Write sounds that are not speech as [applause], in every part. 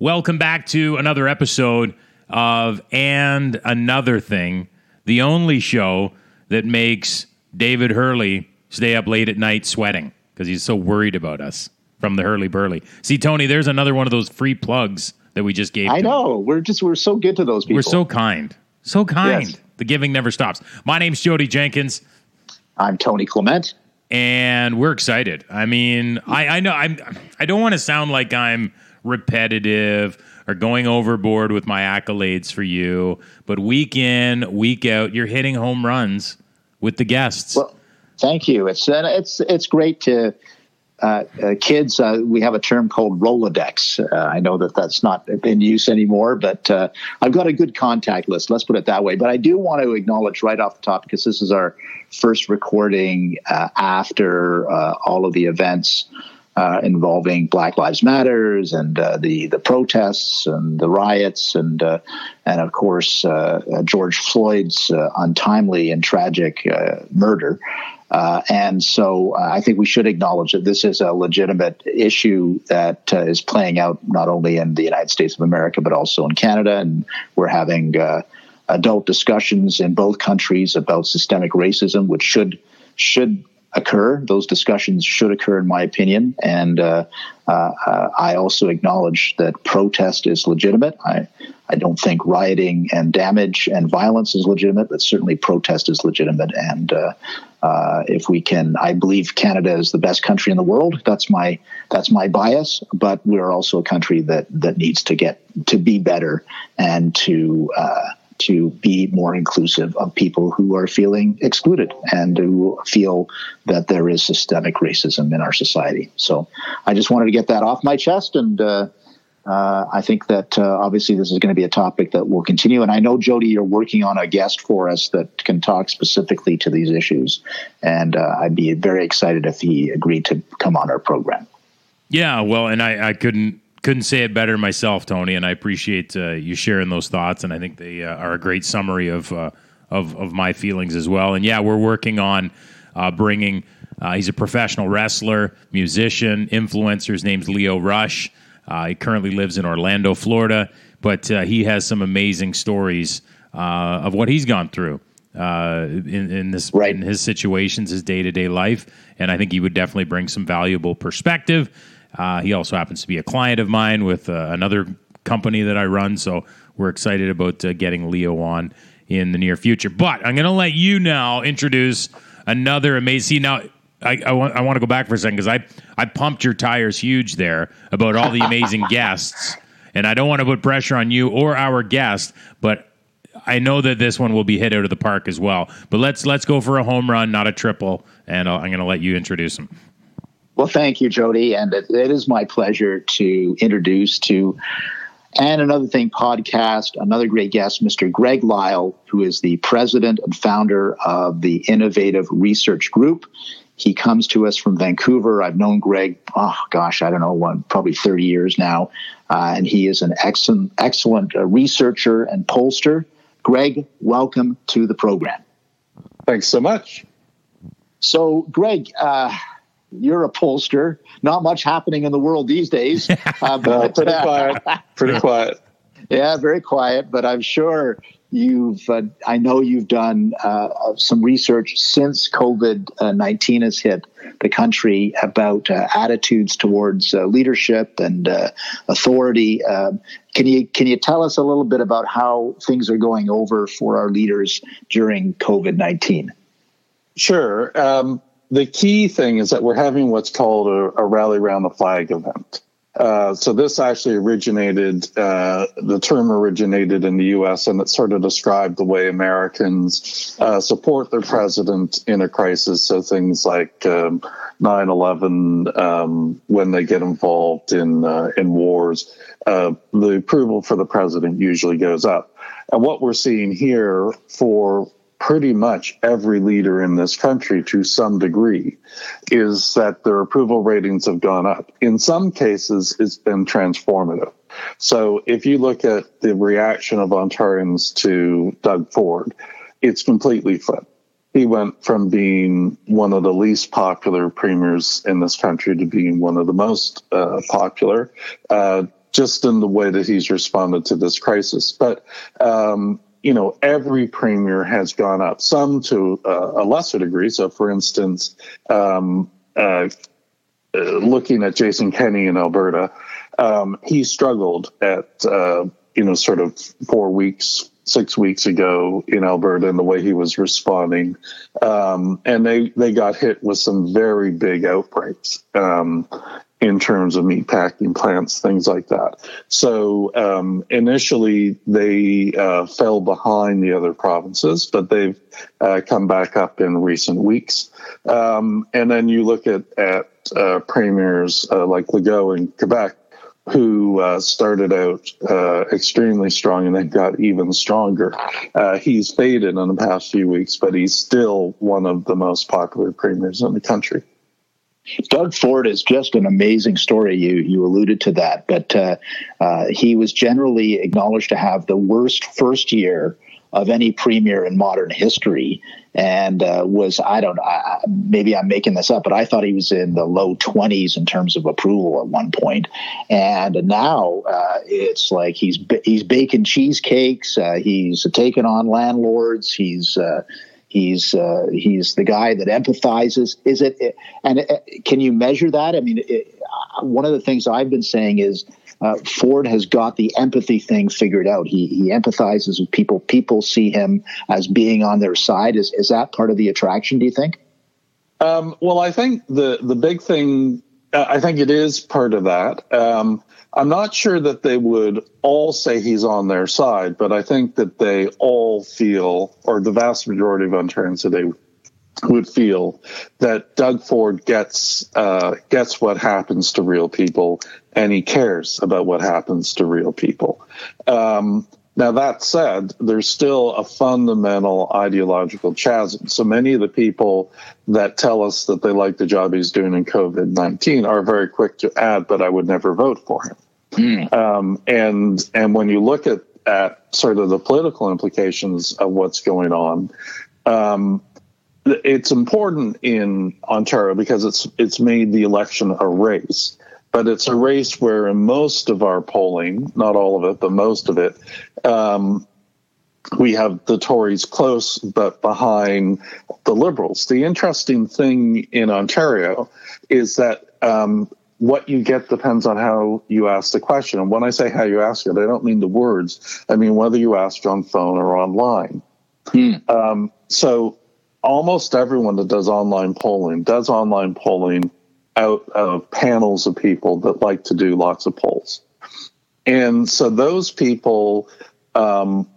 Welcome back to another episode of And Another Thing, the only show that makes David Hurley stay up late at night sweating because he's so worried about us from the Hurley Burley. See, Tony, there's another one of those free plugs that we just gave. I to him. know. We're just we're so good to those people. We're so kind. So kind. Yes. The giving never stops. My name's Jodie Jenkins. I'm Tony Clement. and we're excited. I mean, I, I know I'm. I don't want to sound like I'm repetitive or going overboard with my accolades for you, but week in, week out, you're hitting home runs with the guests. Well, thank you. It's uh, it's it's great to. Uh, uh, kids, uh, we have a term called Rolodex. Uh, I know that that's not in use anymore, but uh, I've got a good contact list. Let's put it that way. But I do want to acknowledge right off the top because this is our first recording after all of the events uh, involving Black Lives Matters and uh, the the protests and the riots and uh, and of course uh, uh, George Floyd's uh, untimely and tragic murder. And so I think we should acknowledge that this is a legitimate issue that is playing out not only in the United States of America but also in Canada, and we're having adult discussions in both countries about systemic racism, which should should occur. Those discussions should occur, in my opinion. And uh, uh, uh, I also acknowledge that protest is legitimate. I I don't think rioting and damage and violence is legitimate, but certainly protest is legitimate. And uh, uh, if we can, I believe Canada is the best country in the world. That's my that's my bias. But we're also a country that that needs to get to be better and to uh, to be more inclusive of people who are feeling excluded and who feel that there is systemic racism in our society. So I just wanted to get that off my chest and. Uh, uh, I think that uh, obviously this is going to be a topic that will continue. And I know, Jodie, you're working on a guest for us that can talk specifically to these issues. And uh, I'd be very excited if he agreed to come on our program. yeah, well, and I, I couldn't couldn't say it better myself, Tony. And I appreciate uh, you sharing those thoughts. And I think they uh, are a great summary of uh, of of my feelings as well. And yeah, we're working on uh, bringing. Uh, he's a professional wrestler, musician, influencer. His name's Leo Rush. Uh, he currently lives in Orlando, Florida, but uh, he has some amazing stories uh, of what he's gone through uh, in, in this Right. in his situations, his day to day life, and I think he would definitely bring some valuable perspective. Uh, he also happens to be a client of mine with uh, another company that I run, so we're excited about uh, getting Leo on in the near future. But I'm going to let you now introduce another amazing. See, now I, I want I want to go back for a second because I I pumped your tires huge there about all the amazing [laughs] guests, and I don't want to put pressure on you or our guest, but I know that this one will be hit out of the park as well. But let's let's go for a home run, not a triple, and I'll, I'm going to let you introduce him. Well, thank you, Jodie. And it, it is my pleasure to introduce to and another thing podcast, another great guest, Mr. Greg Lyle, who is the president and founder of the Innovative Research Group. He comes to us from Vancouver. I've known Greg, oh gosh, I don't know, one, probably 30 years now. Uh, and he is an excellent, excellent uh, researcher and pollster. Greg, welcome to the program. Thanks so much. So, Greg, uh, you're a pollster. Not much happening in the world these days. Uh, [laughs] Uh, but, pretty uh, [laughs] quiet. Pretty quiet. yeah, very quiet. But I'm sure you've. Uh, I know you've done uh, some research since COVID nineteen has hit the country about uh, attitudes towards uh, leadership and uh, authority. Um, can you can you tell us a little bit about how things are going over for our leaders during COVID nineteen? Sure. Um, the key thing is that we're having what's called a, a rally around the flag event. Uh, so this actually originated, uh, the term originated in the U.S. and it sort of described the way Americans uh, support their president in a crisis. So things like um, 9/11, um, when they get involved in uh, in wars, uh, the approval for the president usually goes up. And what we're seeing here for pretty much every leader in this country to some degree is that their approval ratings have gone up. In some cases, it's been transformative. So if you look at the reaction of Ontarians to Doug Ford, it's completely flipped. He went from being one of the least popular premiers in this country to being one of the most uh, popular. Uh, just in the way that he's responded to this crisis. But um, you know, every premier has gone up, some to uh, a lesser degree. So, for instance, um, uh, uh, looking at Jason Kenney in Alberta, um, he struggled at, uh, you know, sort of four weeks, six weeks ago in Alberta and the way he was responding. Um, and they, they got hit with some very big outbreaks. Um, in terms of meat packing plants, things like that. So um, initially they uh, fell behind the other provinces, but they've uh, come back up in recent weeks. Um, and then you look at at uh, premiers uh, like Legault in Quebec, who uh, started out uh, extremely strong and then got even stronger. he's faded in the past few weeks, but he's still one of the most popular premiers in the country. Doug Ford is just an amazing story. You you alluded to that, but uh, uh, he was generally acknowledged to have the worst first year of any premier in modern history, and uh, was I don't I, maybe I'm making this up, but I thought he was in the low 20s in terms of approval at one point, and now uh, it's like he's he's baking cheesecakes, uh, he's taking on landlords, he's uh, He's uh, he's the guy that empathizes. Is it? And can you measure that? I mean, it, uh, one of the things I've been saying is uh, Ford has got the empathy thing figured out. He he empathizes with people. People see him as being on their side. Is is that part of the attraction? Do you think? Um, well, I think the the big thing. Uh, I think it is part of that. Um, I'm not sure that they would all say he's on their side, but I think that they all feel, or the vast majority of Ontarians today would feel that Doug Ford gets uh, gets what happens to real people, and he cares about what happens to real people. Um, now that said, there's still a fundamental ideological chasm. So many of the people that tell us that they like the job he's doing in COVID 19 are very quick to add, but I would never vote for him. Mm. Um, and and when you look at at sort of the political implications of what's going on, um, it's important in Ontario because it's it's made the election a race. But it's a race where, in most of our polling, not all of it, but most of it, um, we have the Tories close, but behind the Liberals. The interesting thing in Ontario is that um, what you get depends on how you ask the question. And when I say how you ask it, I don't mean the words. I mean whether you ask on phone or online. Hmm. Um, so almost everyone that does online polling does online polling out of panels of people that like to do lots of polls. And so those people um,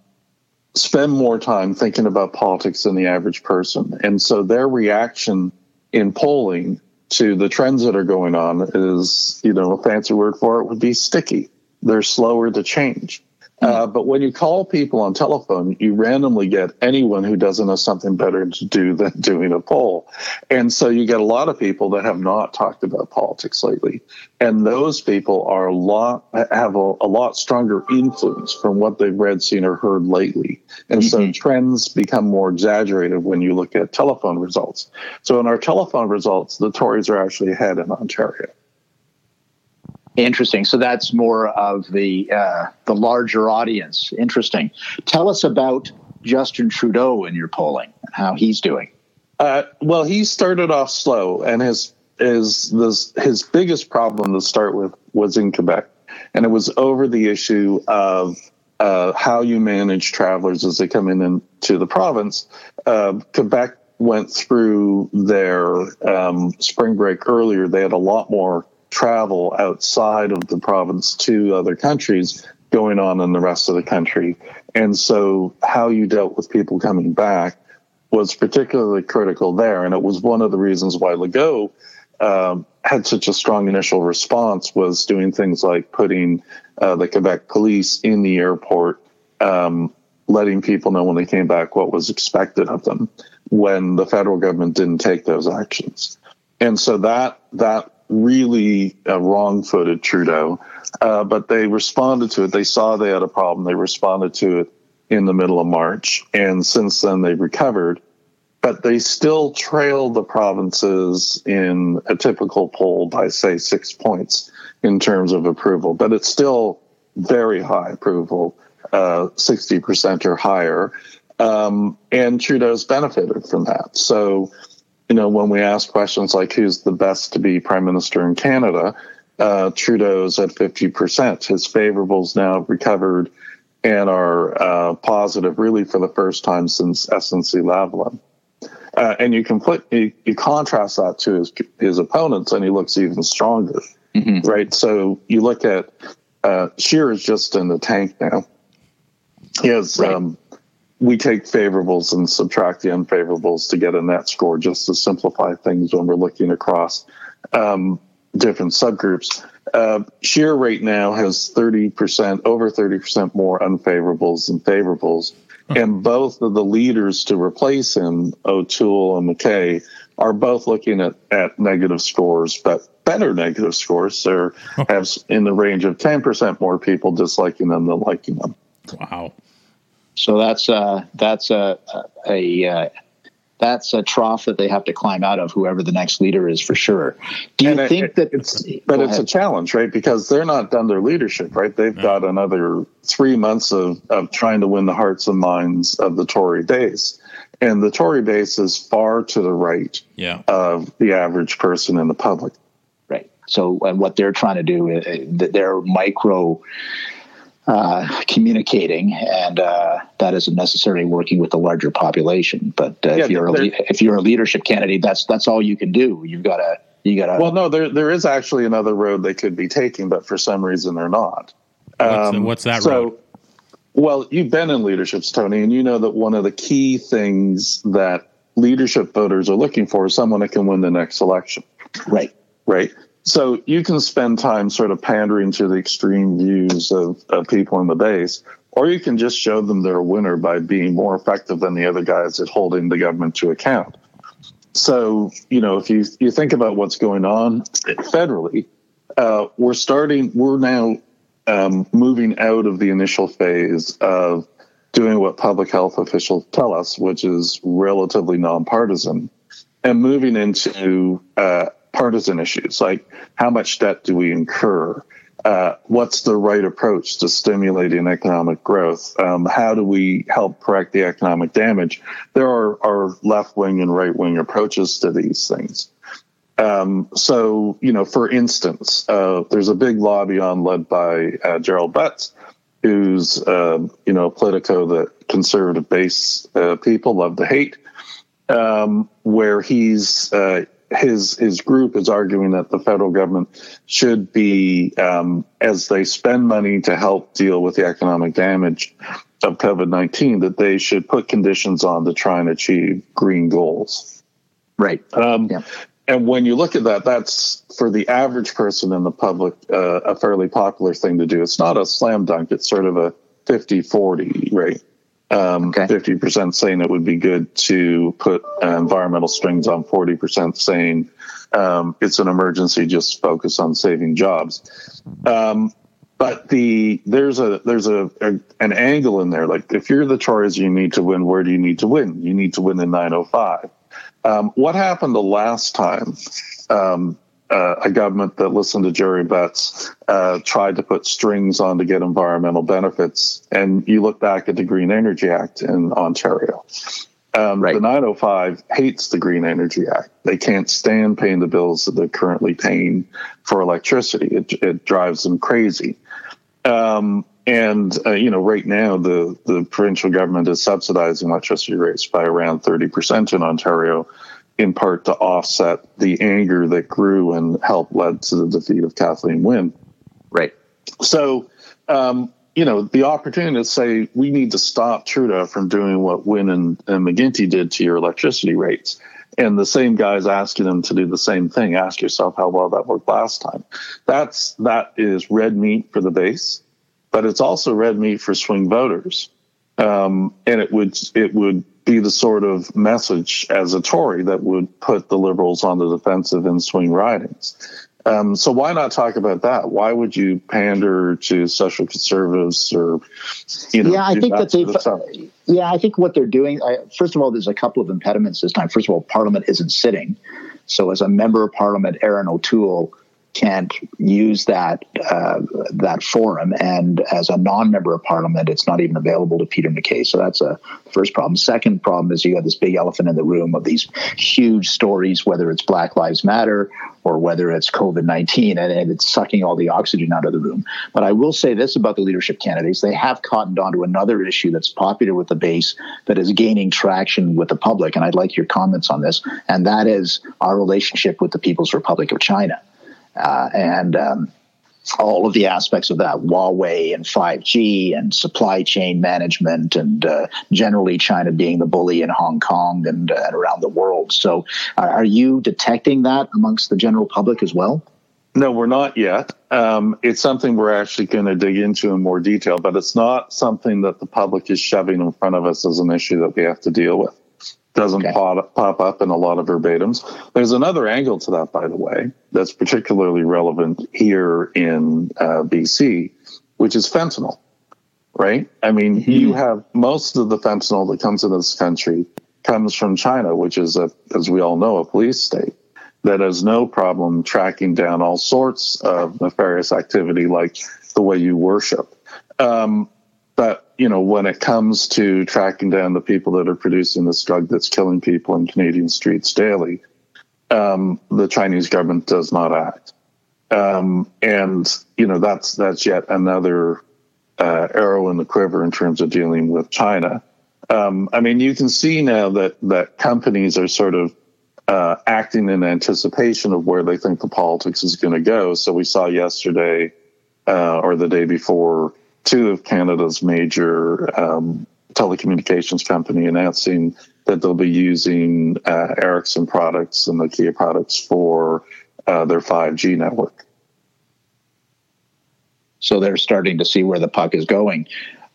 spend more time thinking about politics than the average person. And so their reaction in polling to the trends that are going on is, you know, a fancy word for it would be sticky. They're slower to change. Uh, but when you call people on telephone, you randomly get anyone who doesn't have something better to do than [laughs] doing a poll. And so you get a lot of people that have not talked about politics lately. And those people are a lot, have a, a lot stronger influence from what they've read, seen, or heard lately. And mm-hmm. so trends become more exaggerated when you look at telephone results. So in our telephone results, the Tories are actually ahead in Ontario. Interesting. So that's more of the uh, the larger audience. Interesting. Tell us about Justin Trudeau in your polling and how he's doing. Uh, well, he started off slow, and his his this, his biggest problem to start with was in Quebec, and it was over the issue of uh, how you manage travelers as they come in into the province. Uh, Quebec went through their um, spring break earlier. They had a lot more travel outside of the province to other countries going on in the rest of the country. And so how you dealt with people coming back was particularly critical there. And it was one of the reasons why Legault um, had such a strong initial response was doing things like putting uh, the Quebec police in the airport, um, letting people know when they came back what was expected of them when the federal government didn't take those actions. And so that that really uh, wrong footed Trudeau, uh, but they responded to it. They saw they had a problem. They responded to it in the middle of March. And since then, they've recovered. But they still trailed the provinces in a typical poll by, say, six points. in terms of approval, but it's still very high approval, uh, 60% or higher. Um, and Trudeau's benefited from that. So, you know, when we ask questions like who's the best to be prime minister in Canada, uh, Trudeau's at 50%. His favorables now recovered and are uh, positive really for the first time since SNC Lavalin. Uh, and you can put you, you, contrast that to his his opponents, and he looks even stronger, mm-hmm. right? So you look at uh, Scheer is just in the tank now. He has right. um, we take favorables and subtract the unfavorables to get a net score, just to simplify things when we're looking across um, different subgroups. Uh, Scheer right now has 30%, over 30% more unfavorables than favorables. And both of the leaders to replace him, O'Toole and MacKay, are both looking at, at negative scores, but better negative scores. They have in the range of 10% more people disliking them than liking them. Wow. So that's uh, that's a, a, a that's a trough that they have to climb out of, whoever the next leader is for sure. Do you and think it, that it's, but it's ahead. a challenge, right? Because they're not done their leadership, right? They've yeah. got another three months of, of trying to win the hearts and minds of the Tory base. And the Tory base is far to the right yeah. of the average person in the public. Right. So, and what they're trying to do, uh, they're micro uh, communicating, and uh, that isn't necessarily working with the larger population. But uh, yeah, if you're a if you're a leadership candidate, that's that's all you can do. You've got to you got to. Well, no, there there is actually another road they could be taking, but for some reason they're not. What's, um, what's that so, road? Well, you've been in leaderships, Tony, and you know that one of the key things that leadership voters are looking for is someone that can win the next election. Right. Right. So you can spend time sort of pandering to the extreme views of, of people in the base, or you can just show them they're a winner by being more effective than the other guys at holding the government to account. So, you know, if you, you think about what's going on federally, uh, we're starting, we're now um, moving out of the initial phase of doing what public health officials tell us, which is relatively nonpartisan, and moving into uh, partisan issues like how much debt do we incur? Uh, what's the right approach to stimulating economic growth? Um, how do we help correct the economic damage? There are, are left wing and right wing approaches to these things. Um, so, you know, for instance, uh, there's a big lobby on led by uh, Gerald Butts, who's, uh, you know, Politico that conservative base uh, people love to hate, um, where he's uh, his his group is arguing that the federal government should be, um, as they spend money to help deal with the economic damage of COVID nineteen, that they should put conditions on to try and achieve green goals. Right. Um, yeah. And when you look at that, that's for the average person in the public uh, a fairly popular thing to do. It's not a slam dunk. It's sort of a 50 40 rate. Um, okay. 50% saying it would be good to put uh, environmental strings on 40% saying um, it's an emergency, just focus on saving jobs. Um, but the there's a there's a, a, an angle in there. Like if you're the Tories, you need to win. Where do you need to win? You need to win in 905. Um, what happened the last time um, uh, a government that listened to Gerry Butts uh, tried to put strings on to get environmental benefits. And you look back at the Green Energy Act in Ontario. Um, right. The 905 hates the Green Energy Act. They can't stand paying the bills that they're currently paying for electricity. It, it drives them crazy. Um, and uh, you know, right now the the provincial government is subsidizing electricity rates by around 30% in Ontario in part to offset the anger that grew and helped led to the defeat of Kathleen Wynne. Right. So, um, you know, the opportunity to say we need to stop Trudeau from doing what Wynne and, and McGuinty did to your electricity rates. And the same guys asking them to do the same thing. Ask yourself how well that worked last time. That's that is red meat for the base, but it's also red meat for swing voters. Um, and it would it would be the sort of message as a Tory that would put the Liberals on the defensive in swing ridings. Um, so why not talk about that? Why would you pander to social conservatives or, you know? Yeah, I think that, that they've. Yeah, I think what they're doing. I, first of all, there's a couple of impediments this time. First of all, Parliament isn't sitting, so as a member of Parliament, Erin O'Toole can't use that uh, that forum, and as a non-member of parliament, it's not even available to Peter MacKay. So that's a first problem. Second problem is you have this big elephant in the room of these huge stories, whether it's Black Lives Matter or whether it's COVID nineteen, and, and it's sucking all the oxygen out of the room. But I will say this about the leadership candidates: they have cottoned onto another issue that's popular with the base, that is gaining traction with the public, and I'd like your comments on this, and that is our relationship with the People's Republic of China uh, and um, all of the aspects of that Huawei and 5G and supply chain management and uh, generally China being the bully in Hong Kong and, uh, and around the world. So, uh, are you detecting that amongst the general public as well? No, we're not yet. Um, it's something we're actually going to dig into in more detail, but it's not something that the public is shoving in front of us as an issue that we have to deal with doesn't okay. pop, pop up in a lot of verbatims. There's another angle to that, by the way, that's particularly relevant here in uh, BC, which is fentanyl, right? I mean, mm-hmm. you have most of the fentanyl that comes into this country comes from China, which is, a, as we all know, a police state that has no problem tracking down all sorts of nefarious activity like the way you worship. Um, but you know, when it comes to tracking down the people that are producing this drug that's killing people in Canadian streets daily, um, the Chinese government does not act. Um, and you know, that's that's yet another uh, arrow in the quiver in terms of dealing with China. Um, I mean, you can see now that that companies are sort of uh, acting in anticipation of where they think the politics is going to go. So we saw yesterday uh, or the day before two of Canada's major um, telecommunications company announcing that they'll be using uh, Ericsson products and Nokia products for uh, their 5G network. So they're starting to see where the puck is going.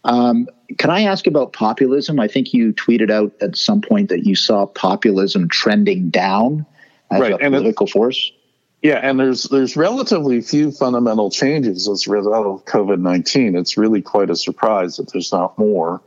Um, can I ask about populism? I think you tweeted out at some point that you saw populism trending down as right. a political force. Yeah, and there's there's relatively few fundamental changes as a result of COVID nineteen. It's really quite a surprise that there's not more.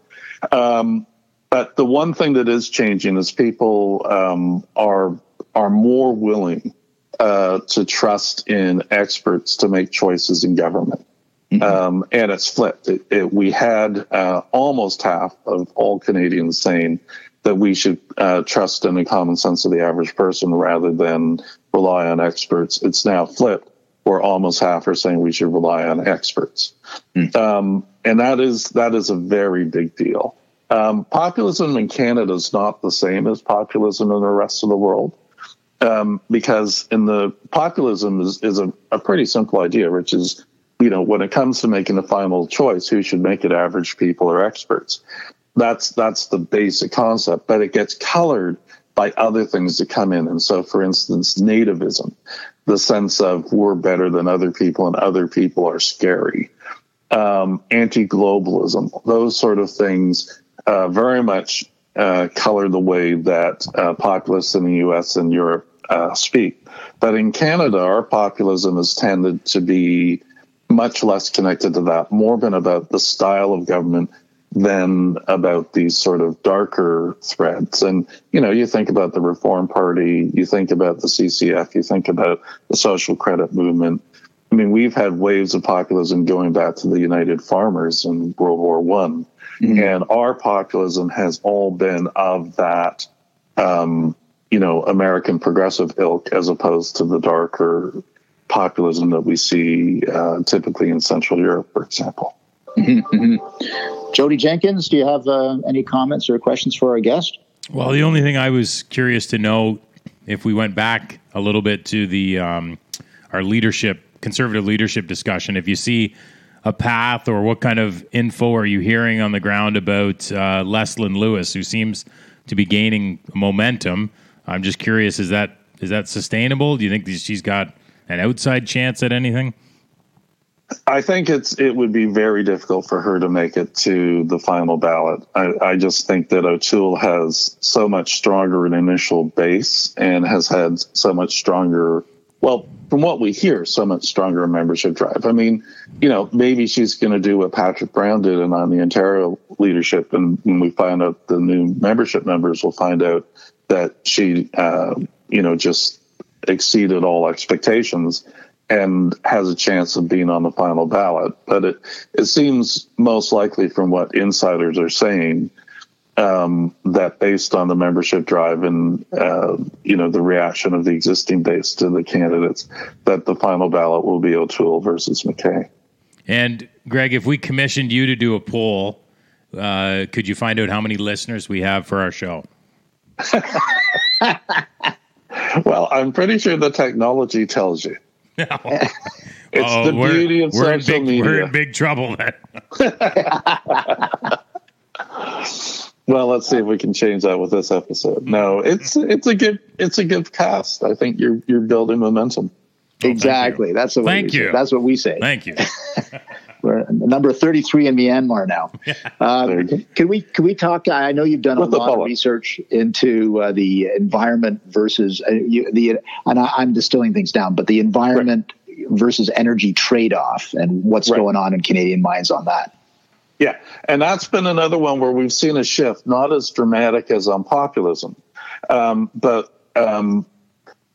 Um, but the one thing that is changing is people um, are are more willing uh, to trust in experts to make choices in government. Mm-hmm. Um, and it's flipped. It, it, we had uh, almost half of all Canadians saying that we should uh, trust in the common sense of the average person rather than rely on experts. It's now flipped, where almost half are saying we should rely on experts, mm. um, and that is that is a very big deal. Um, populism in Canada is not the same as populism in the rest of the world. Um, because in the populism is, is a, a pretty simple idea, which is, you know, when it comes to making the final choice, who should make it average people or experts? That's that's the basic concept, but it gets colored by other things to come in. And so, for instance, nativism, the sense of we're better than other people and other people are scary, um, anti globalism, those sort of things uh, very much uh, color the way that uh, populists in the US and Europe uh, speak. But in Canada, our populism has tended to be much less connected to that, more been about the style of government than about these sort of darker threats. And, you know, you think about the Reform Party, you think about the CCF, you think about the social credit movement. I mean, we've had waves of populism going back to the United Farmers in World War One, mm-hmm. and our populism has all been of that, um, you know, American progressive ilk, as opposed to the darker populism that we see uh, typically in Central Europe, for example. Mm-hmm, mm-hmm. Jodie Jenkins, do you have uh, any comments or questions for our guest? Well, the only thing I was curious to know if we went back a little bit to the um, our leadership, conservative leadership discussion, if you see a path or what kind of info are you hearing on the ground about uh, Leslyn Lewis, who seems to be gaining momentum? I'm just curious is that is that sustainable? Do you think she's got an outside chance at anything? I think it's it would be very difficult for her to make it to the final ballot. I, I, just think that O'Toole has so much stronger an initial base and has had so much stronger. Well, from what we hear, so much stronger membership drive. I mean, you know, maybe she's going to do what Patrick Brown did and on the Ontario leadership, and when we find out the new membership members, we'll find out that she, uh, you know, just exceeded all expectations and has a chance of being on the final ballot. But it, it seems most likely from what insiders are saying um, that based on the membership drive and uh, you know the reaction of the existing base to the candidates, that the final ballot will be O'Toole versus MacKay. And Greg, if we commissioned you to do a poll, uh, could you find out how many listeners we have for our show? [laughs] well, I'm pretty sure the technology tells you. [laughs] it's oh, the beauty of social big, media. We're in big trouble then. [laughs] well, let's see if we can change that with this episode. No, mm-hmm. it's it's a good it's a good cast. I think you're you're building momentum. Oh, exactly. That's what Thank you. Say. That's what we say. Thank you. [laughs] We're number 33 in Myanmar now. [laughs] Uh, can we can we talk? I know you've done a lot of research into uh, the environment versus uh, you, the, and I, am distilling things down, but the environment right. versus energy trade off and what's right. going on in Canadian mines on that. Yeah, and that's been another one where we've seen a shift, not as dramatic as on populism, um, but um,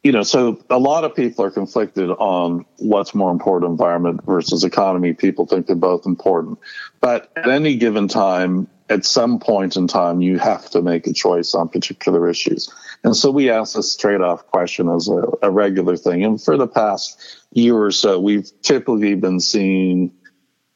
you know, so a lot of people are conflicted on what's more important, environment versus economy. People think they're both important. But at any given time, at some point in time, you have to make a choice on particular issues. And so we ask this trade off question as a, a regular thing. And for the past year or so, we've typically been seeing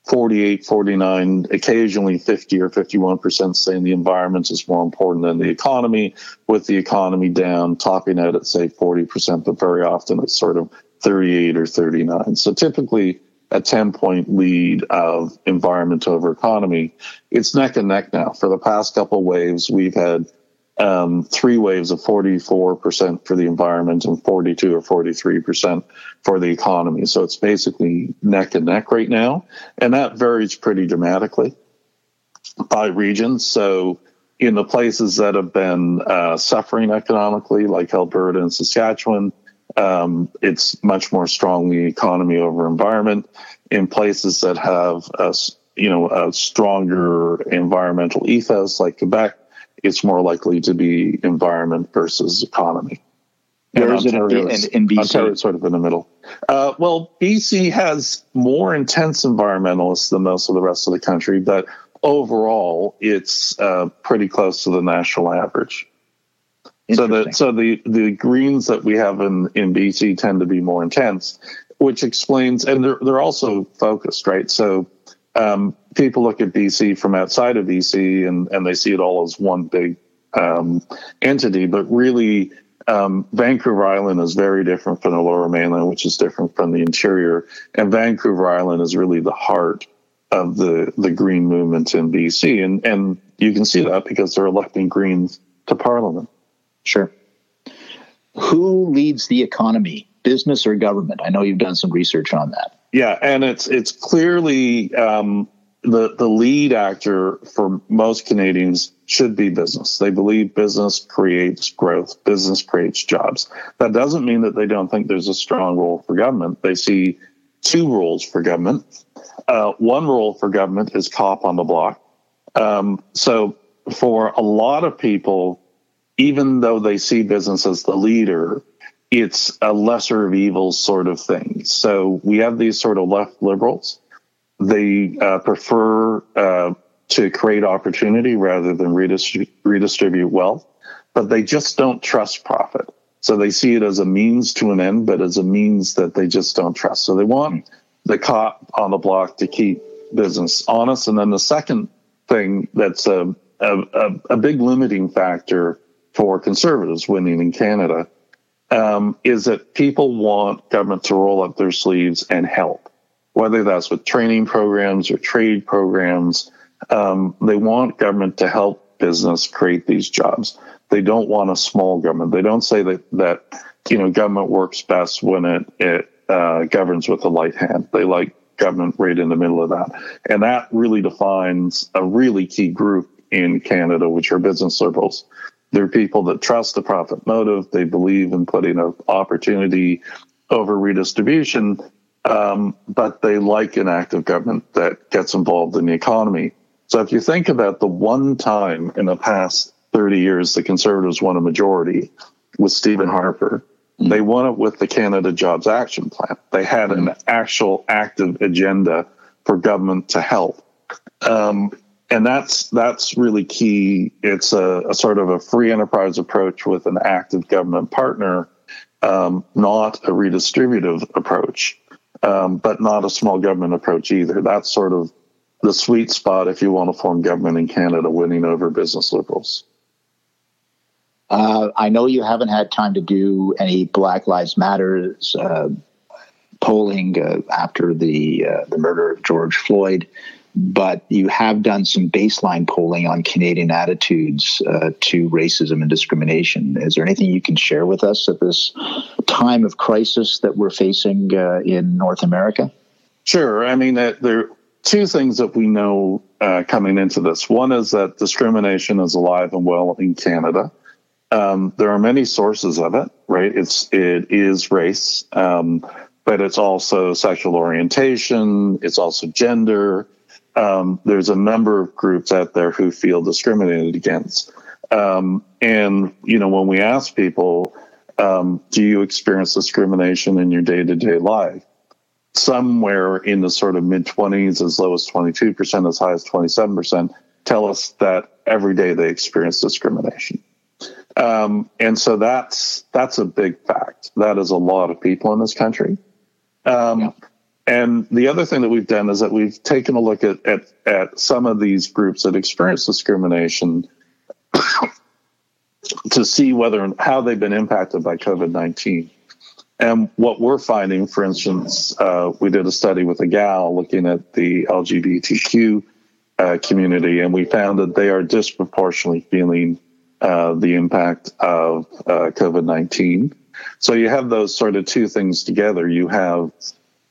48, 49, occasionally 50 or 51% saying the environment is more important than the economy, with the economy down, topping out at, say, 40%, but very often it's sort of 38 or 39. So typically a 10 point lead of environment over economy. It's neck and neck now. For the past couple waves, we've had um, three waves of 44% for the environment and 42 or 43% for the economy. So it's basically neck and neck right now. And that varies pretty dramatically by region. So in the places that have been uh, suffering economically, like Alberta and Saskatchewan, um, it's much more strongly economy over environment. In places that have a, you know, a stronger environmental ethos, like Quebec, it's more likely to be environment versus economy. Where is it in, in, BC? Sort of in the middle. Uh, well, BC has more intense environmentalists than most of the rest of the country, but overall, it's uh, pretty close to the national average. So the so the the greens that we have in in BC tend to be more intense, which explains, and they're they're also focused, right? So um, people look at BC from outside of BC and, and they see it all as one big um, entity, but really, um, Vancouver Island is very different from the lower mainland, which is different from the interior. And Vancouver Island is really the heart of the, the green movement in BC. And, and you can see that because they're electing Greens to parliament. Sure. Who leads the economy, business or government? I know you've done some research on that. Yeah, and it's it's clearly um, the the lead actor for most Canadians should be business. They believe business creates growth, business creates jobs. That doesn't mean that they don't think there's a strong role for government. They see two roles for government. Uh, one role for government is cop on the block. Um, so for a lot of people, even though they see business as the leader, it's a lesser of evils sort of thing. So we have these sort of left liberals. They uh, prefer uh, to create opportunity rather than redistrib- redistribute wealth, but they just don't trust profit. So they see it as a means to an end, but as a means that they just don't trust. So they want the cop on the block to keep business honest. And then the second thing that's a, a, a big limiting factor for conservatives winning in Canada um, is that people want government to roll up their sleeves and help, whether that's with training programs or trade programs. Um, they want government to help business create these jobs. They don't want a small government. They don't say that that you know government works best when it it uh, governs with a light hand. They like government right in the middle of that, and that really defines a really key group in Canada, which are business liberals. They're people that trust the profit motive. They believe in putting an opportunity over redistribution, um, but they like an active government that gets involved in the economy. So if you think about the one time in the past 30 years the Conservatives won a majority with Stephen Harper, Mm. They won it with the Canada Jobs Action Plan. They had an actual active agenda for government to help. Um, and that's that's really key. It's a, a, sort of a free enterprise approach with an active government partner, um, not a redistributive approach, um, but not a small government approach either. That's sort of the sweet spot if you want to form government in Canada, winning over business liberals. Uh, I know you haven't had time to do any Black Lives Matters uh, polling uh, after the uh, the murder of George Floyd, but you have done some baseline polling on Canadian attitudes uh, to racism and discrimination. Is there anything you can share with us at this time of crisis that we're facing uh, in North America? Sure. I mean, there are two things that we know uh, coming into this. One is that discrimination is alive and well in Canada. Um, there are many sources of it, right? It's it is race, um, but it's also sexual orientation. It's also gender. Um, there's a number of groups out there who feel discriminated against. Um, and you know, when we ask people, um, do you experience discrimination in your day to day life? somewhere in the sort of mid 20s, as low as 22%, as high as 27%, tell us that every day they experience discrimination. Um, and so that's that's a big fact. That is a lot of people in this country. Um, yeah. And the other thing that we've done is that we've taken a look at at, at some of these groups that experience discrimination [coughs] to see whether and how they've been impacted by COVID nineteen. And what we're finding, for instance, uh, we did a study with a gal looking at the LGBTQ uh, community, and we found that they are disproportionately feeling uh, the impact of uh, COVID 19. So you have those sort of two things together. You have,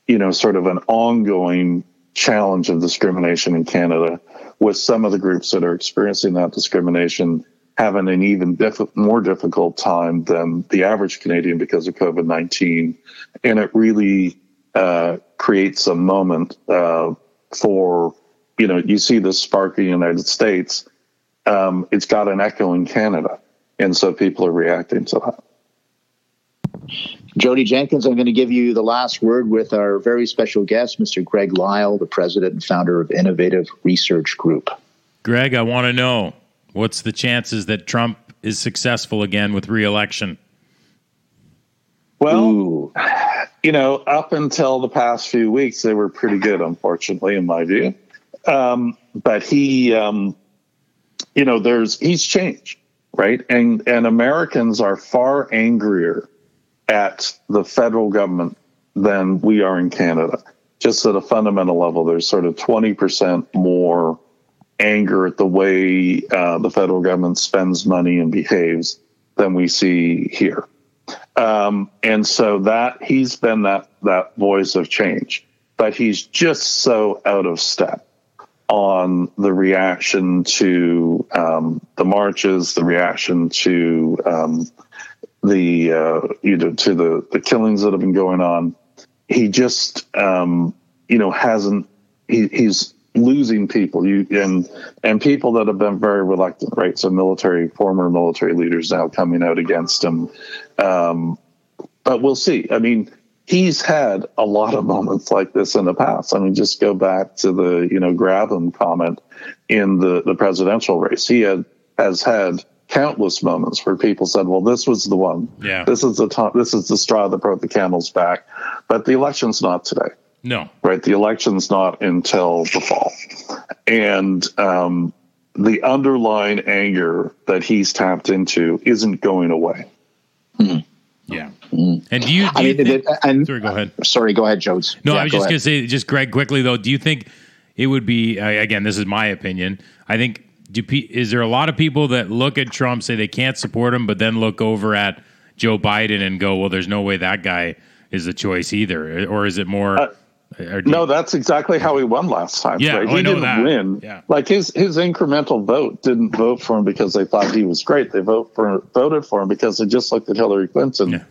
you know, sort of an ongoing challenge of discrimination in Canada with some of the groups that are experiencing that discrimination having an even diff- more difficult time than the average Canadian because of COVID 19. And it really uh, creates a moment uh, for, you know, you see this spark in the United States. Um, it's got an echo in Canada. And so people are reacting to that. Jodie Jenkins, I'm going to give you the last word with our very special guest, Mr. Greg Lyle, the president and founder of Innovative Research Group. Greg, I want to know What's the chances that Trump is successful again with reelection? Well, Ooh. you know, up until the past few weeks, they were pretty good, unfortunately, in my view. Um, but he, um, you know, there's he's changed, right? And and Americans are far angrier at the federal government than we are in Canada. Just at a fundamental level, there's sort of twenty percent more anger at the way uh, the federal government spends money and behaves than we see here. Um, and so that he's been that that voice of change, but he's just so out of step on the reaction to um, the marches, the reaction to um, the uh, you know to the the killings that have been going on. He just um, you know hasn't he, he's losing people. You and and people that have been very reluctant right? So military former military leaders now coming out against him. Um, but we'll see. I mean he's had a lot of [laughs] moments like this in the past. I mean just go back to the you know grab him comment in the the presidential race. He had has had countless moments where people said well this was the one yeah this is the top this is the straw that broke the camel's back but the election's not today no. Right. The election's not until the fall. And um, the underlying anger that he's tapped into isn't going away. Mm. Yeah. Mm. And do you, do I mean, think, and, sorry, go ahead. Sorry, go ahead, Jones. No, yeah, I was just going to say, just Greg, quickly though, do you think it would be, uh, again, this is my opinion. I think, do, is there a lot of people that look at Trump, say they can't support him, but then look over at Joe Biden and go, well, there's no way that guy is a choice either? Or is it more. Uh, no, that's exactly how he won last time. Yeah, right? Oh, he didn't that. win. Yeah. Like his his incremental vote didn't vote for him because they thought he was great. They vote for voted for him because they just looked at Hillary Clinton yeah.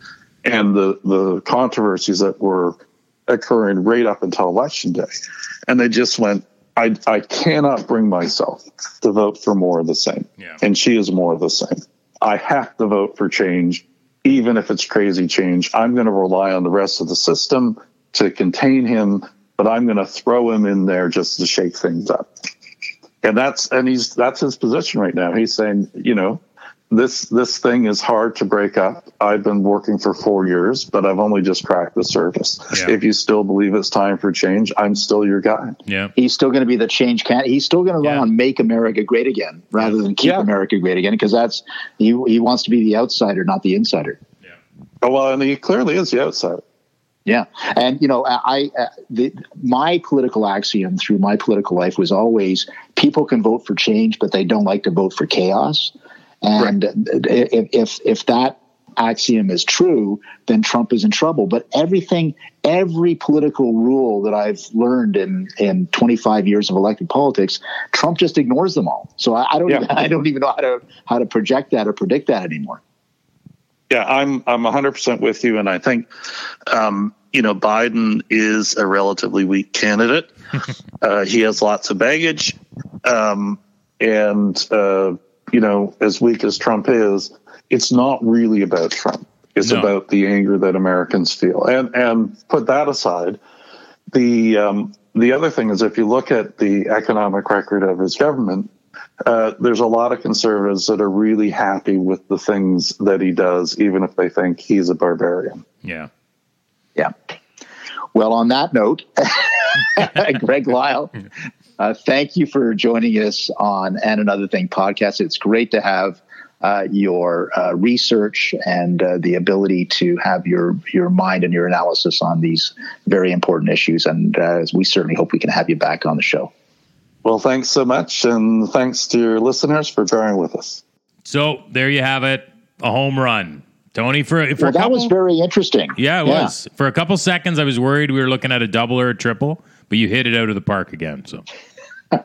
and the the controversies that were occurring right up until election day, and they just went. I I cannot bring myself to vote for more of the same. Yeah. And she is more of the same. I have to vote for change even if it's crazy change. I'm going to rely on the rest of the system to contain him, but I'm going to throw him in there just to shake things up. And that's and he's that's his position right now. He's saying, you know, this this thing is hard to break up. I've been working for four years, but I've only just cracked the surface. Yeah. If you still believe it's time for change, I'm still your guy. Yeah. He's still going to be the change can. He's still going to run Yeah. on "Make America Great Again" rather than "Keep Yeah. America Great Again" because that's he. He wants to be the outsider, not the insider. Yeah. Oh well, and he clearly is the outsider. Yeah, and you know, I uh, the, my political axiom through my political life was always people can vote for change, but they don't like to vote for chaos. And if, if if that axiom is true, then Trump is in trouble. But everything, every political rule that I've learned in in 25 years of elected politics, Trump just ignores them all. So I, I don't Yeah. even, [laughs] I don't even know how to how to project that or predict that anymore. Yeah, I'm I'm 100% with you, and I think um, you know Biden is a relatively weak candidate. [laughs] uh, he has lots of baggage, um, and uh, you know, as weak as Trump is, it's not really about Trump. It's No. about the anger that Americans feel, and and put that aside. The um, the other thing is, if you look at the economic record of his government, uh, there's a lot of conservatives that are really happy with the things that he does, even if they think he's a barbarian. Yeah. Yeah. Well, on that note, [laughs] Greg Lyle, uh, thank you for joining us on And Another Thing podcast. It's great to have uh, your uh, research and uh, the ability to have your your mind and your analysis on these very important issues. And uh, we certainly hope we can have you back on the show. Well, thanks so much, and thanks to your listeners for bearing with us. So there you have it. A home run. Tony, for, for Well, a that was very interesting. Yeah, it was. For a couple seconds, I was worried we were looking at a double or a triple, but you hit it out of the park again. So [laughs]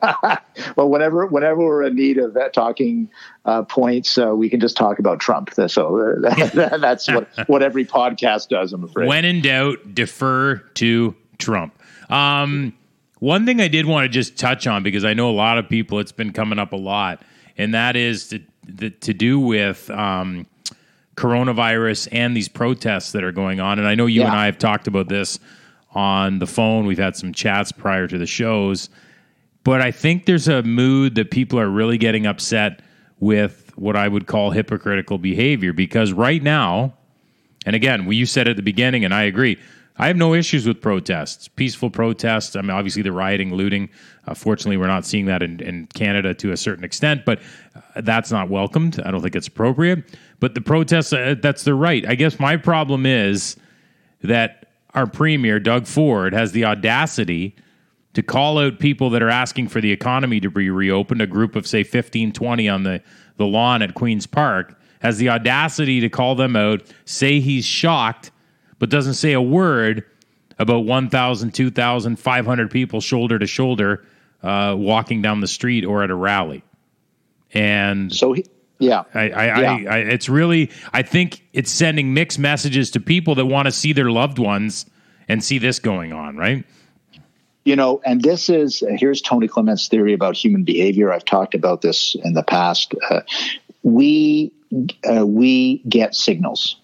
Well, whenever whenever we're in need of that talking uh, points, uh, we can just talk about Trump. [laughs] So uh, [laughs] that's what what every podcast does. I'm afraid. when in doubt, defer to Trump. Um, one thing I did want to just touch on because I know a lot of people, it's been coming up a lot, and that is to, the, to do with um, coronavirus and these protests that are going on. And I know you Yeah. and I have talked about this on the phone. We've had some chats prior to the shows. But I think there's a mood that people are really getting upset with what I would call hypocritical behavior because right now, and again, you said at the beginning, and I agree. I have no issues with protests, peaceful protests. I mean, obviously, the rioting, looting. Uh, fortunately, we're not seeing that in, in Canada to a certain extent, but uh, that's not welcomed. I don't think it's appropriate. But the protests, uh, that's their right. I guess my problem is that our premier, Doug Ford, has the audacity to call out people that are asking for the economy to be reopened, a group of, say, 15, 20 on the, the lawn at Queen's Park, has the audacity to call them out, say he's shocked, but doesn't say a word about 1,000, 2,000, 500 people shoulder to shoulder uh, walking down the street or at a rally. And so he, yeah, I, I, Yeah. I, I, it's really, I think it's sending mixed messages to people that want to see their loved ones and see this going on, right? you know, and this is here's Tony Clement's theory about human behavior. I've talked about this in the past. Uh, we uh, we get signals,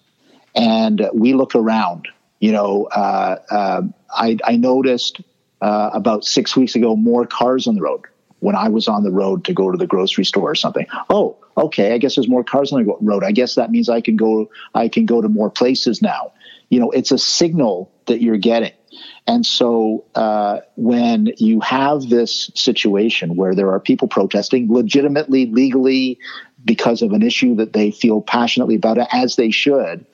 and we look around. You know, uh, uh, I, I noticed uh, about six weeks ago more cars on the road when I was on the road to go to the grocery store or something. Oh, okay. I guess there's more cars on the road. I guess that means I can go. I can go to more places now. You know, it's a signal that you're getting. And so uh, when you have this situation where there are people protesting legitimately, legally, because of an issue that they feel passionately about, as they should,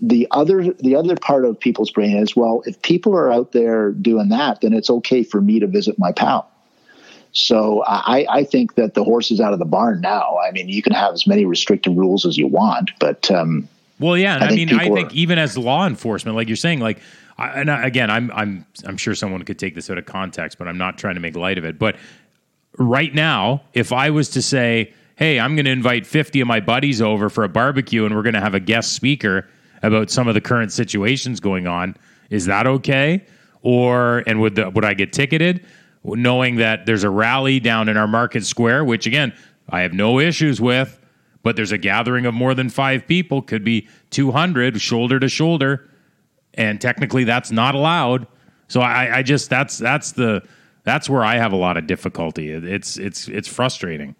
the other the other part of people's brain is, well, if people are out there doing that, then it's okay for me to visit my pal. So I, I think that the horse is out of the barn now. I mean, you can have as many restrictive rules as you want, but um, Well, yeah, I I, mean, I think are- even as law enforcement, like you're saying, like, I, and I, again, I'm, I'm, I'm sure someone could take this out of context, but I'm not trying to make light of it. But right now, if I was to say, "Hey, I'm going to invite 50 of my buddies over for a barbecue, and we're going to have a guest speaker about some of the current situations going on," is that okay? Or and would the, would I get ticketed, knowing that there's a rally down in our market square, which again I have no issues with, but there's a gathering of more than five people, could be 200 shoulder to shoulder, and technically that's not allowed. So I, I just that's that's the that's where I have a lot of difficulty. It's it's it's frustrating.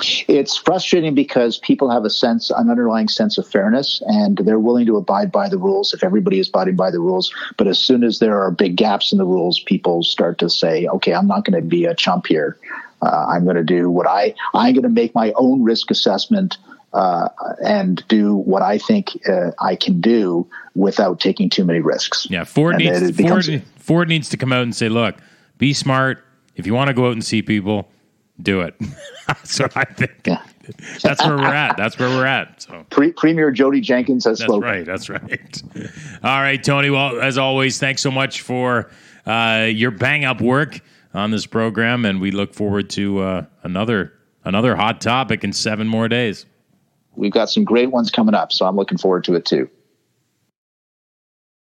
It's frustrating because people have a sense, an underlying sense of fairness, and they're willing to abide by the rules if everybody is abiding by the rules. But as soon as there are big gaps in the rules, people start to say, "Okay, I'm not going to be a chump here. Uh, I'm going to do what I I'm going to make my own risk assessment." Uh, and do what I think uh, I can do without taking too many risks. Yeah, Ford and needs Ford, Ford needs to come out and say, "Look, be smart. If you want to go out and see people, do it." [laughs] That's what I think. Yeah. That's where we're at. That's where we're at. So Pre- Premier Jodie Jenkins has That's spoken. right. That's right. All right, Tony. Well, as always, thanks so much for uh, your bang up work on this program, and we look forward to uh, another another hot topic in seven more days. We've got some great ones coming up, so I'm looking forward to it too.